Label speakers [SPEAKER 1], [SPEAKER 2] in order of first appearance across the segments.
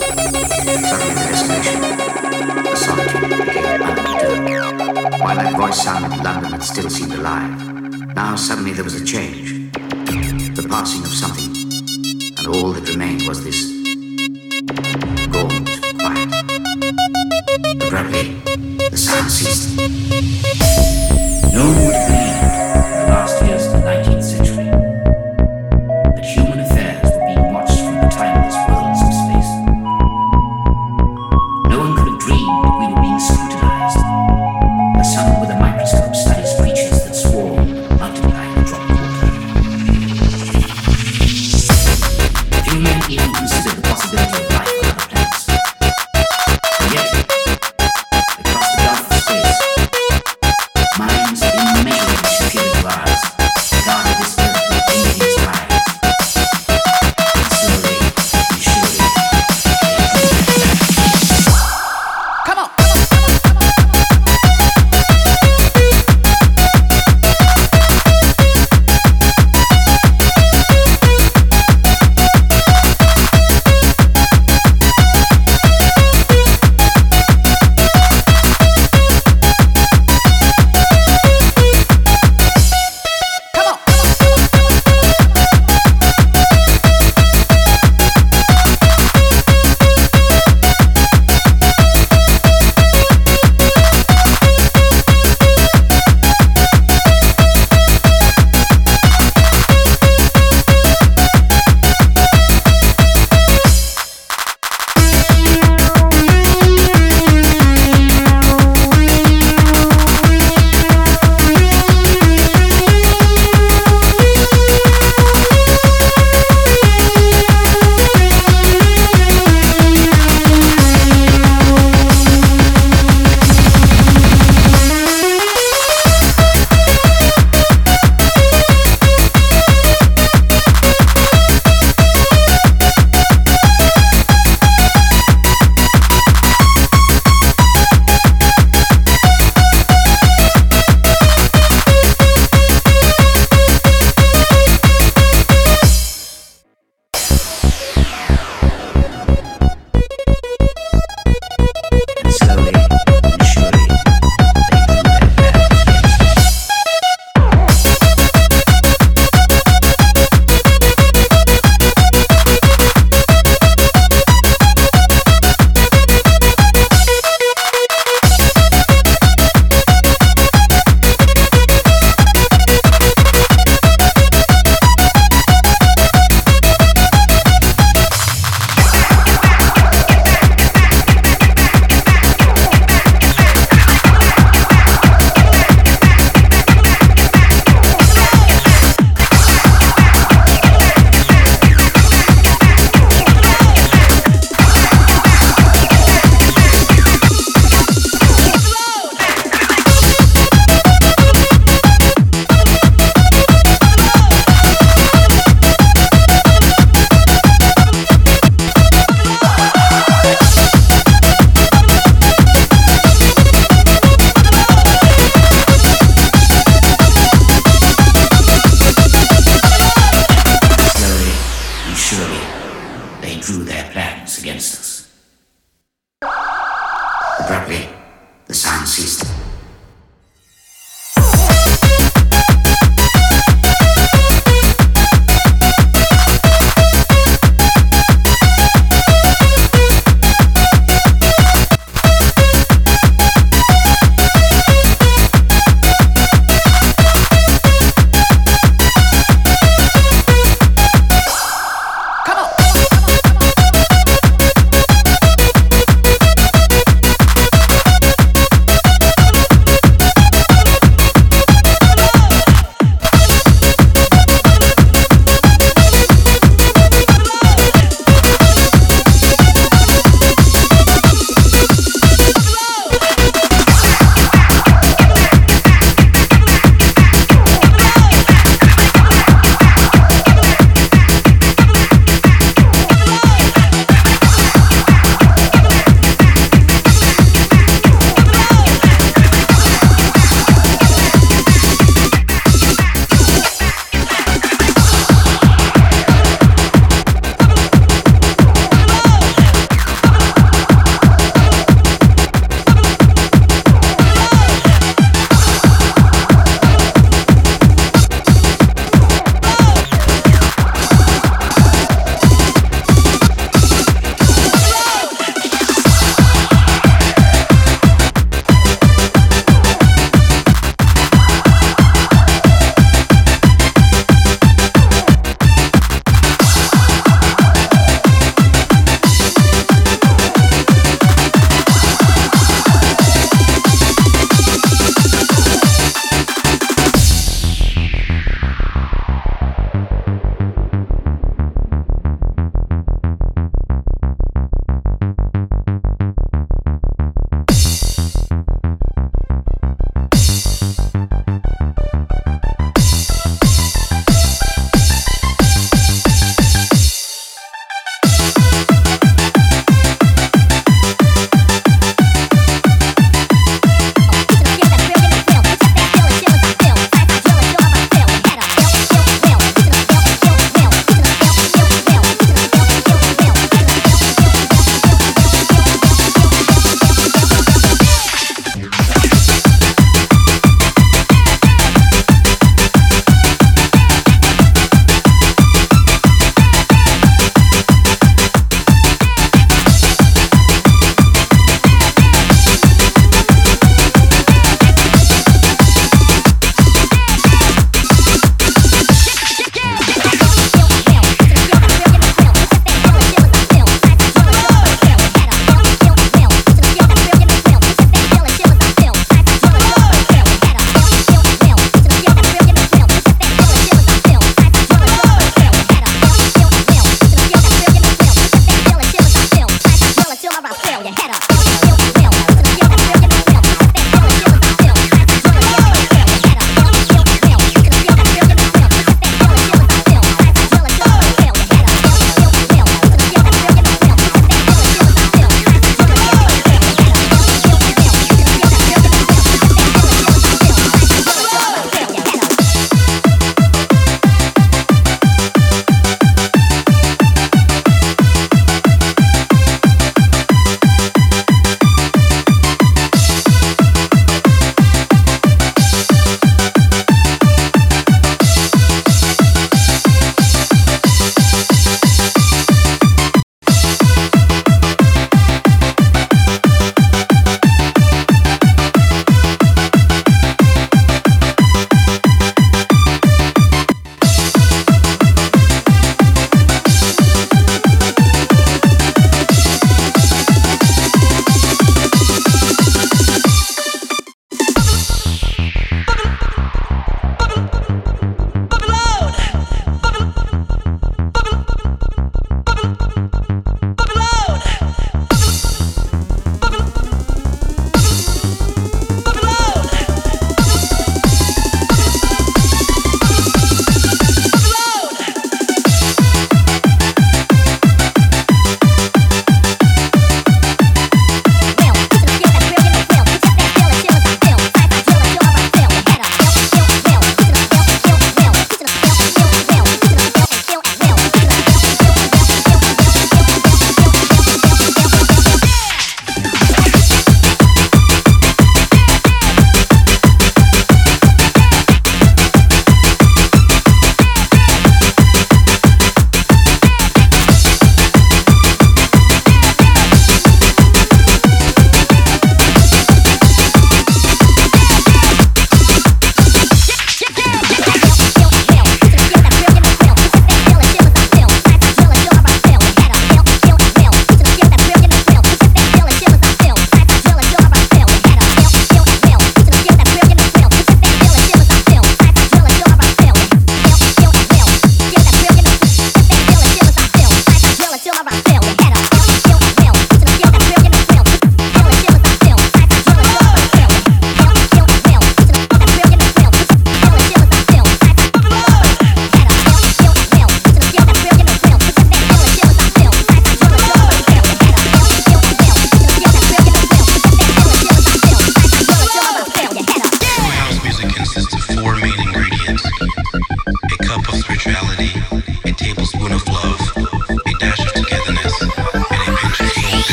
[SPEAKER 1] Suddenly the the solitude became. While that voice sounded London had still seemed alive, now suddenly there was a change, the passing of something, and all that remained was this quiet. The sound ceased. No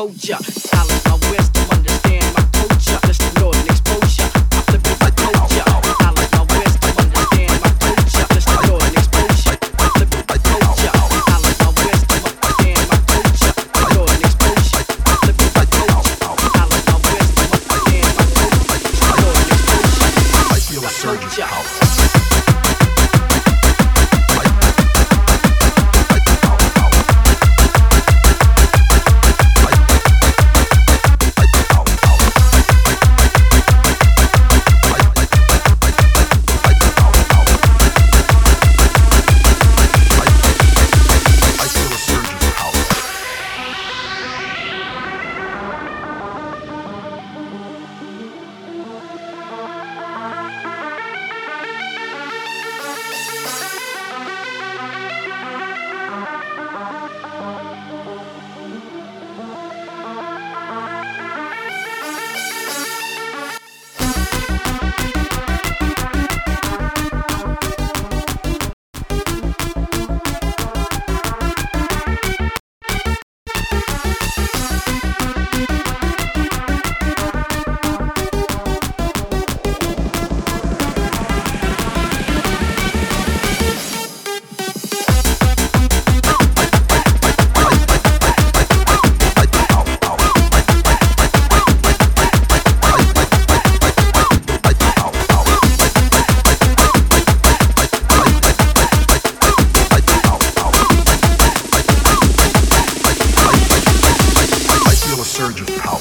[SPEAKER 2] told ya.
[SPEAKER 3] Surge of power.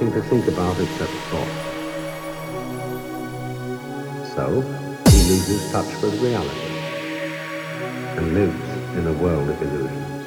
[SPEAKER 4] nothing to think about except thought. So, he loses touch with reality and lives in a world of
[SPEAKER 5] illusion.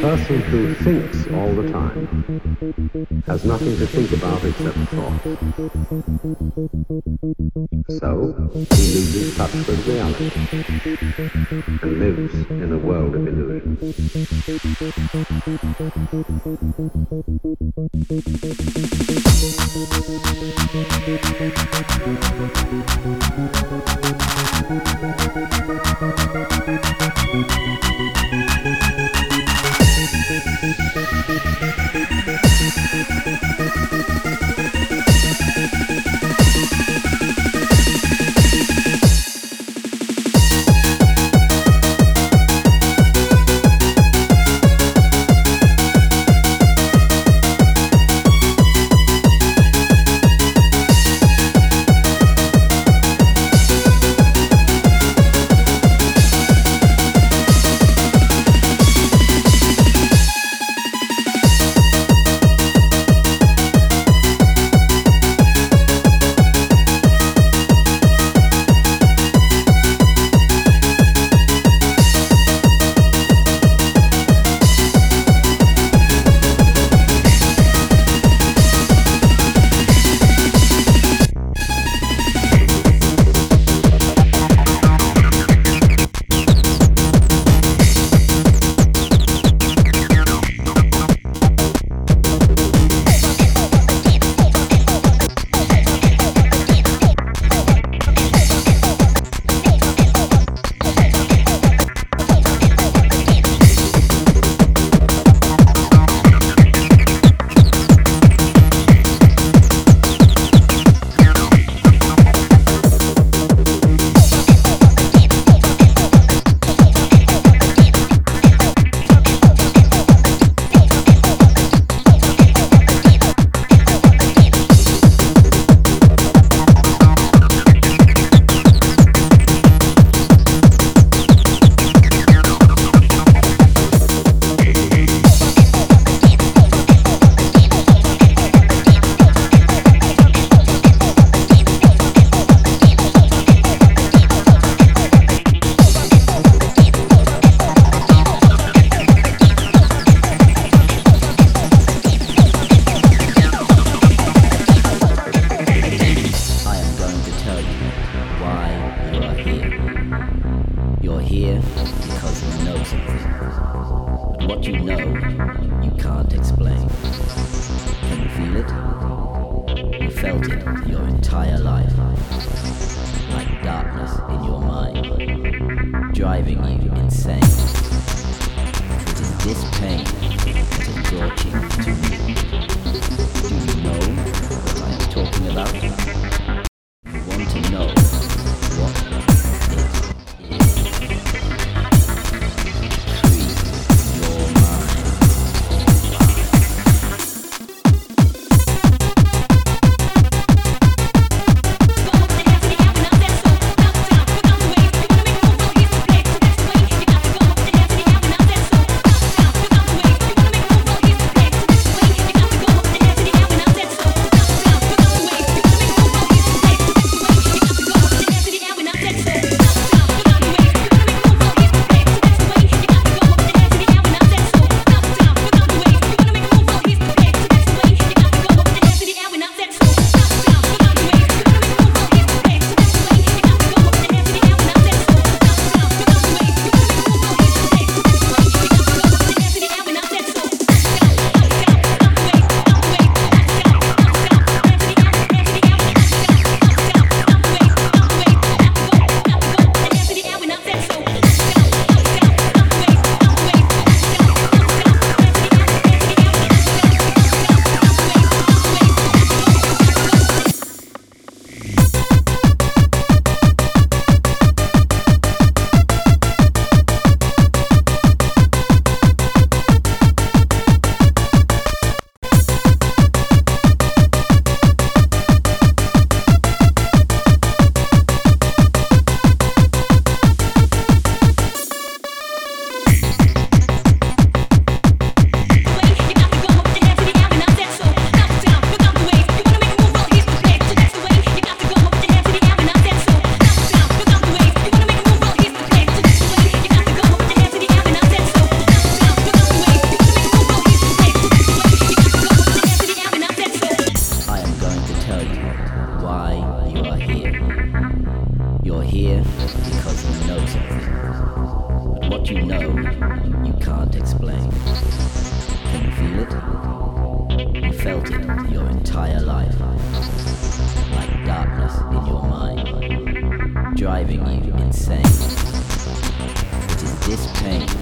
[SPEAKER 5] person who thinks all the time has nothing to think about except thought. So he loses touch with reality and lives in a world of illusion.
[SPEAKER 6] you know you can't explain. Can you feel it? You felt it your entire life. Like darkness in your mind, driving you insane. It is this pain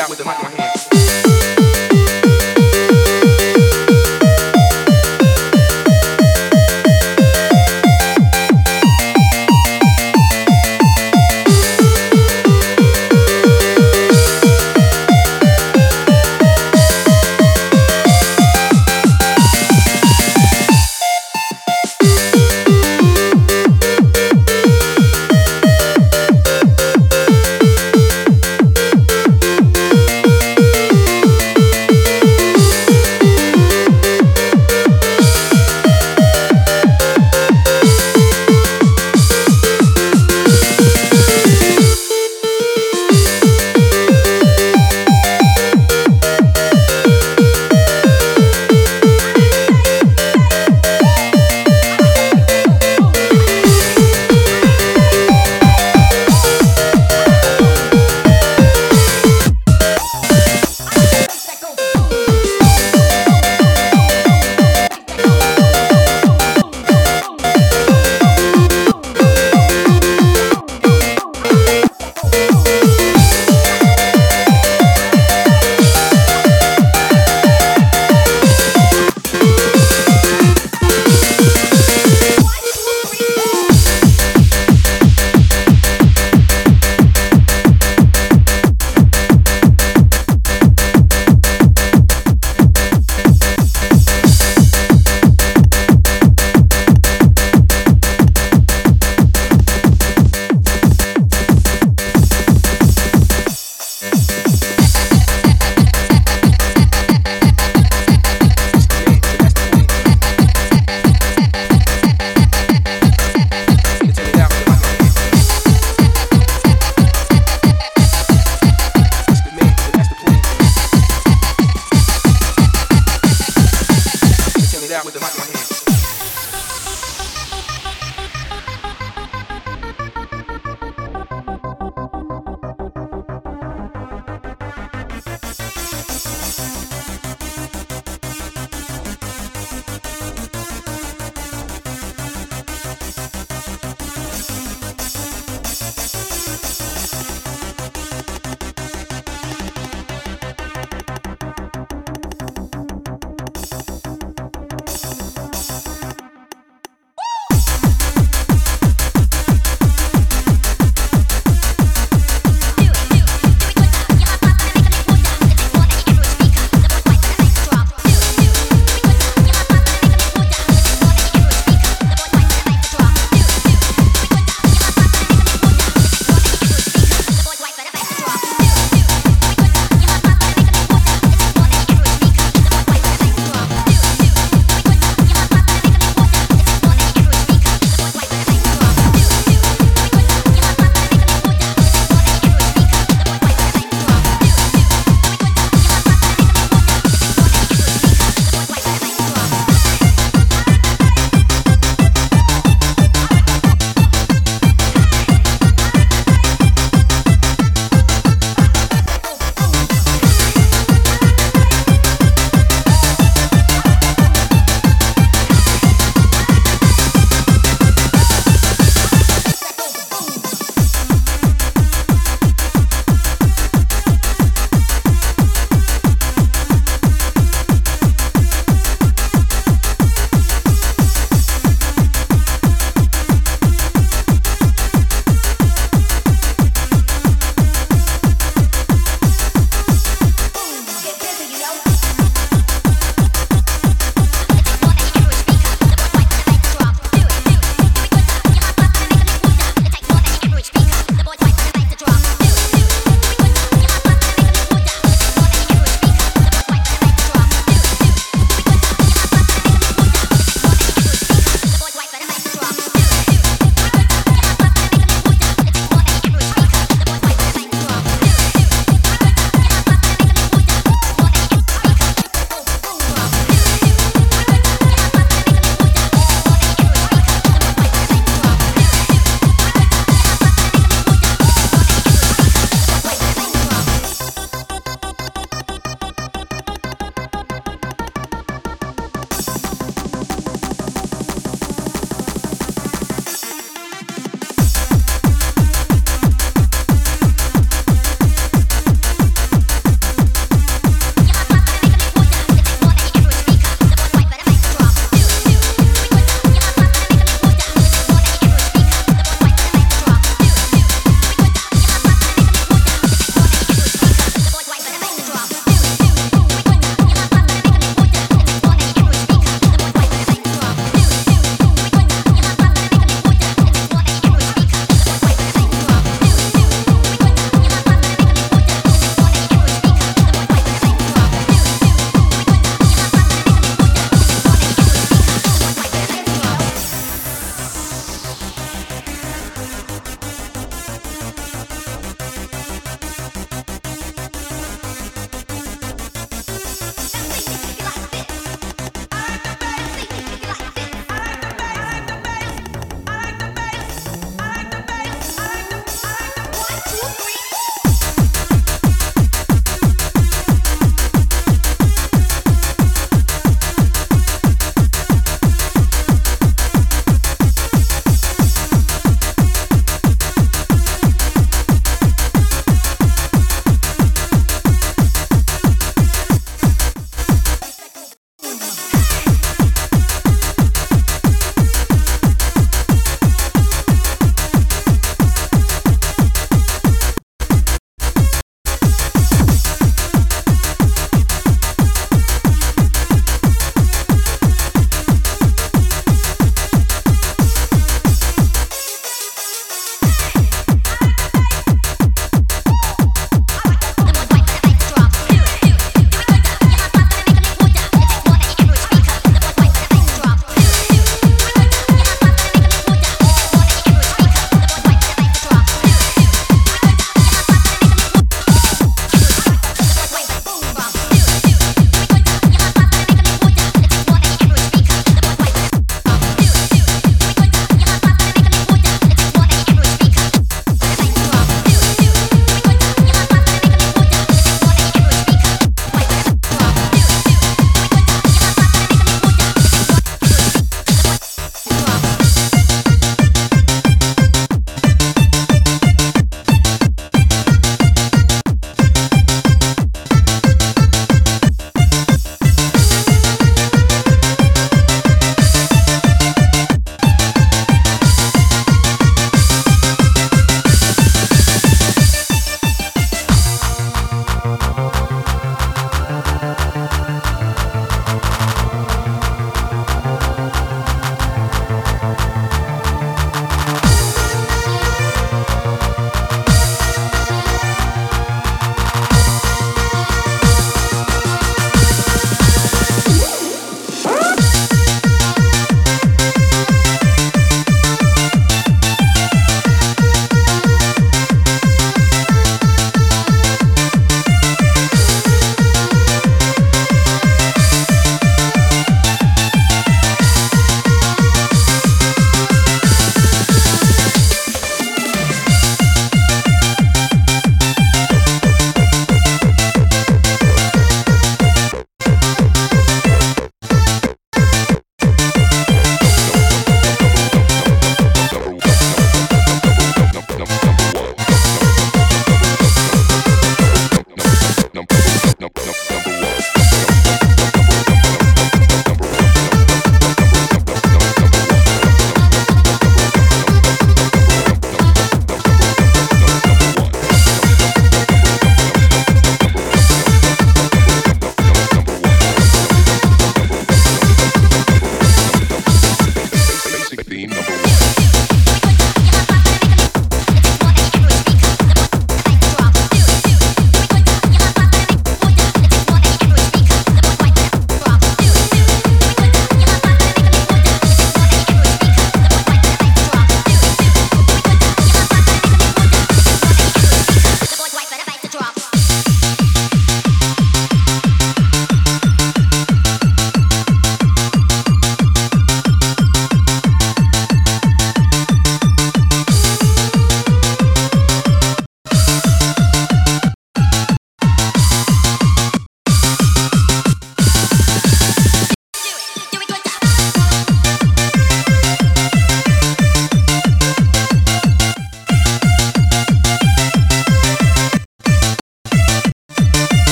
[SPEAKER 6] That
[SPEAKER 7] with the mic